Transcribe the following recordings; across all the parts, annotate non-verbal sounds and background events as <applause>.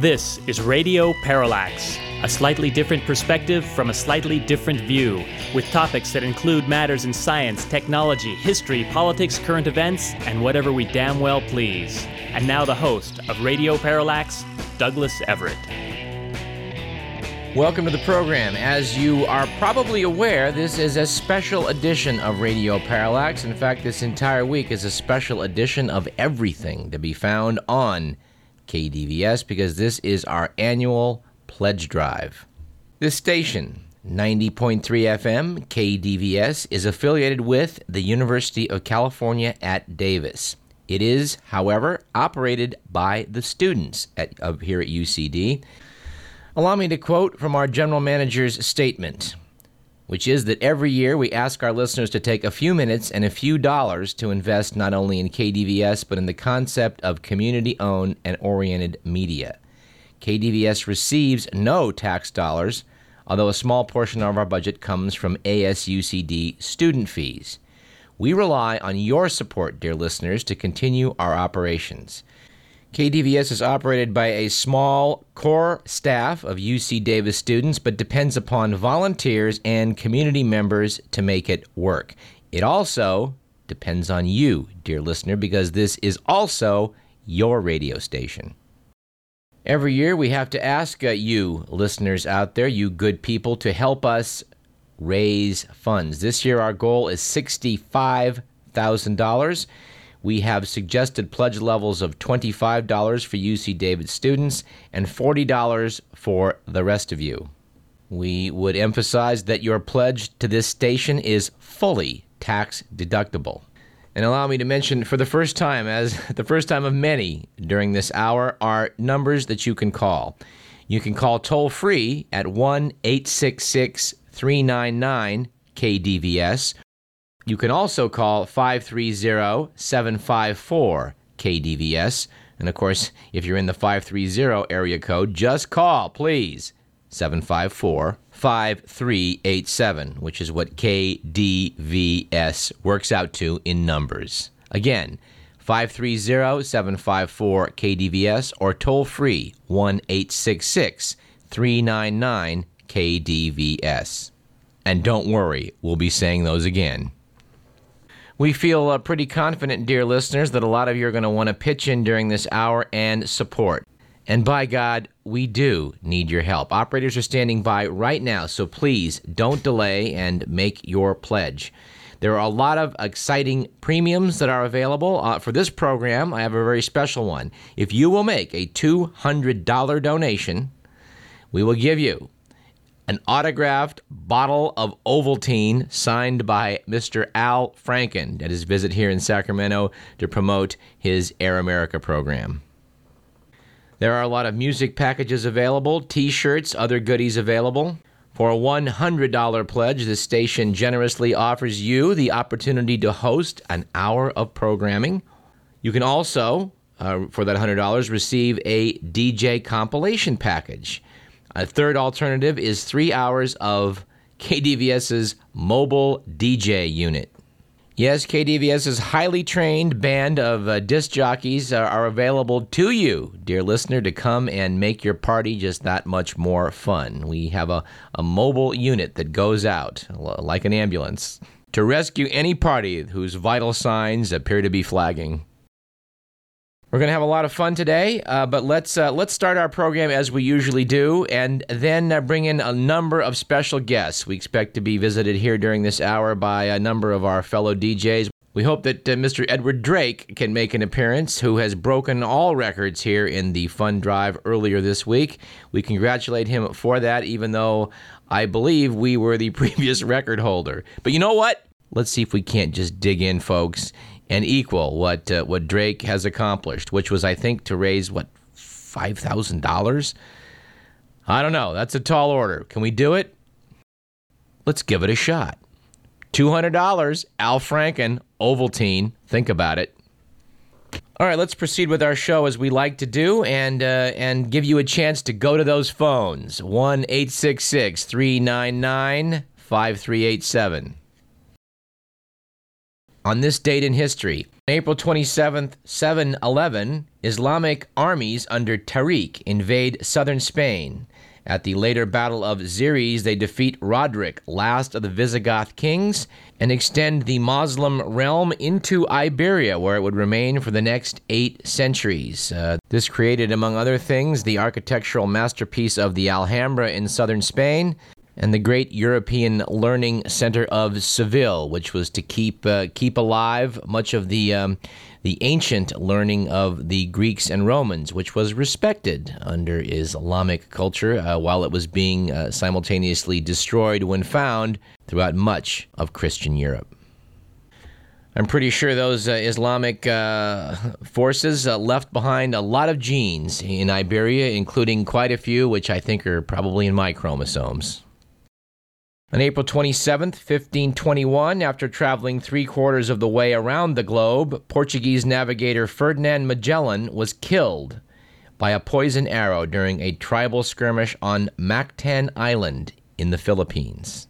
This is Radio Parallax, a slightly different perspective from a slightly different view, with topics that include matters in science, technology, history, politics, current events, and whatever we damn well please. And now the host of Radio Parallax, Douglas Everett. Welcome to the program. As you are probably aware, this is a special edition of Radio Parallax. In fact, this entire week is a special edition of everything to be found on KDVS because this is our annual pledge drive. This station, 90.3 FM, KDVS, is affiliated with the University of California at Davis. It is, however, operated by the students at, of here at UCD. Allow me to quote from our general manager's statement which is that every year we ask our listeners to take a few minutes and a few dollars to invest not only in KDVS but in the concept of community owned and oriented media. KDVS receives no tax dollars, although a small portion of our budget comes from ASUCD student fees. We rely on your support, dear listeners, to continue our operations. KDVS is operated by a small core staff of UC Davis students, but depends upon volunteers and community members to make it work. It also depends on you, dear listener, because this is also your radio station. Every year, we have to ask uh, you, listeners out there, you good people, to help us raise funds. This year, our goal is $65,000. We have suggested pledge levels of $25 for UC Davis students and $40 for the rest of you. We would emphasize that your pledge to this station is fully tax deductible. And allow me to mention for the first time, as <laughs> the first time of many during this hour, are numbers that you can call. You can call toll free at 1 866 399 KDVS you can also call 530 754 KDVS. And of course, if you're in the 530 area code, just call, please. 754 5387, which is what KDVS works out to in numbers. Again, 530 754 KDVS or toll free 1 866 399 KDVS. And don't worry, we'll be saying those again. We feel uh, pretty confident, dear listeners, that a lot of you are going to want to pitch in during this hour and support. And by God, we do need your help. Operators are standing by right now, so please don't delay and make your pledge. There are a lot of exciting premiums that are available. Uh, for this program, I have a very special one. If you will make a $200 donation, we will give you an autographed bottle of Ovaltine signed by Mr. Al Franken at his visit here in Sacramento to promote his Air America program. There are a lot of music packages available, t shirts, other goodies available. For a $100 pledge, the station generously offers you the opportunity to host an hour of programming. You can also, uh, for that $100, receive a DJ compilation package. A third alternative is three hours of KDVS's mobile DJ unit. Yes, KDVS's highly trained band of uh, disc jockeys are, are, available to you, dear listener, to come and make your party just that much more fun. We have a, a mobile unit that goes out, like an ambulance, to rescue any party whose vital signs appear to be flagging. We're going to have a lot of fun today, uh, but let's uh, let's start our program as we usually do, and then uh, bring in a number of special guests. We expect to be visited here during this hour by a number of our fellow DJs. We hope that uh, Mr. Edward Drake can make an appearance, who has broken all records here in the Fun Drive earlier this week. We congratulate him for that, even though I believe we were the <laughs> previous record holder. But you know what? Let's see if we can't just dig in, folks, and equal what uh, what Drake has accomplished, which was I think to raise what five thousand dollars. I don't know. That's a tall order. Can we do it? Let's give it a shot. $200, Al Franken, Ovaltine. Think about it. All right, let's proceed with our show as we like to do and, uh, and give you a chance to go to those phones 1 866 399 5387. On this date in history, April 27th, 711, Islamic armies under Tariq invade southern Spain. At the later Battle of Xeres, they defeat Roderick, last of the Visigoth kings, and extend the Moslem realm into Iberia, where it would remain for the next eight centuries. Uh, this created, among other things, the architectural masterpiece of the Alhambra in southern Spain, and the great European Learning Center of Seville, which was to keep uh, keep alive much of the um, the ancient learning of the Greeks and Romans, which was respected under Islamic culture uh, while it was being uh, simultaneously destroyed when found throughout much of Christian Europe. I'm pretty sure those uh, Islamic uh, forces uh, left behind a lot of genes in Iberia, including quite a few which I think are probably in my chromosomes. On April 27, 1521, after traveling three quarters of the way around the globe, Portuguese navigator Ferdinand Magellan was killed by a poison arrow during a tribal skirmish on Mactan Island in the Philippines.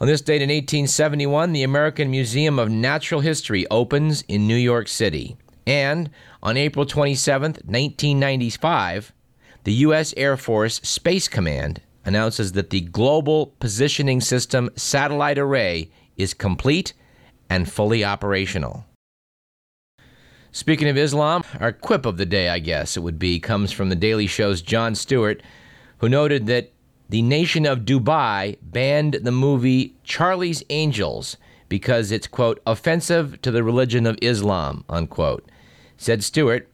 On this date in 1871, the American Museum of Natural History opens in New York City. And on April 27, 1995, the U.S. Air Force Space Command announces that the Global Positioning System satellite array is complete and fully operational. Speaking of Islam, our quip of the day, I guess it would be, comes from the Daily Show's Jon Stewart, who noted that the nation of Dubai banned the movie Charlie's Angels because it's, quote, offensive to the religion of Islam, unquote. Said Stewart,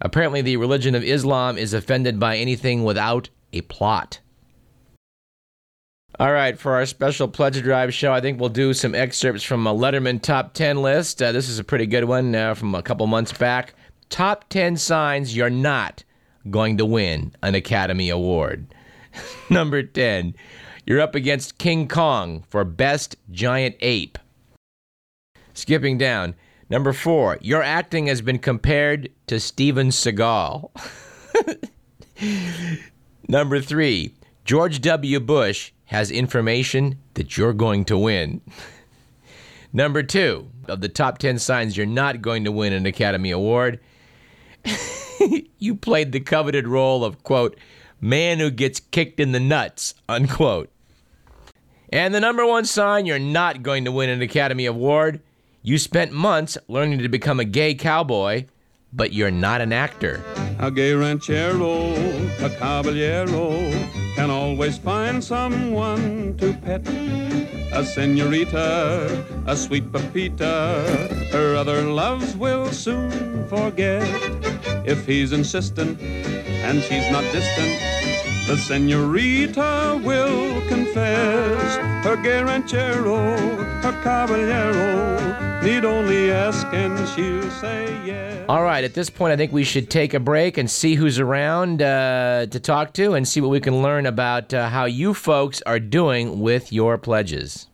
apparently the religion of Islam is offended by anything without a plot. All right, for our special Pledge Drive show, I think we'll do some excerpts from a Letterman Top 10 list. Uh, this is a pretty good one uh, from a couple months back. Top 10 signs you're not going to win an Academy Award. <laughs> Number 10, you're up against King Kong for Best Giant Ape. Skipping down. Number 4, your acting has been compared to Steven Seagal. <laughs> Number 3, George W. Bush has information that you're going to win. Number two, of the top 10 signs you're not going to win an Academy Award, <laughs> you played the coveted role of, quote, man who gets kicked in the nuts, unquote. And the number one sign you're not going to win an Academy Award, you spent months learning to become a gay cowboy, but you're not an actor. A gay ranchero, a caballero, can always find someone to pet. A senorita, a sweet Pepita, her other loves will soon forget. If he's insistent and she's not distant, the senorita will confess. Her gay ranchero, her caballero, need only ask and she'll say yes. All right, at this point, I think we should take a break and see who's around uh, to talk to and see what we can learn about uh, how you folks are doing with your pledges.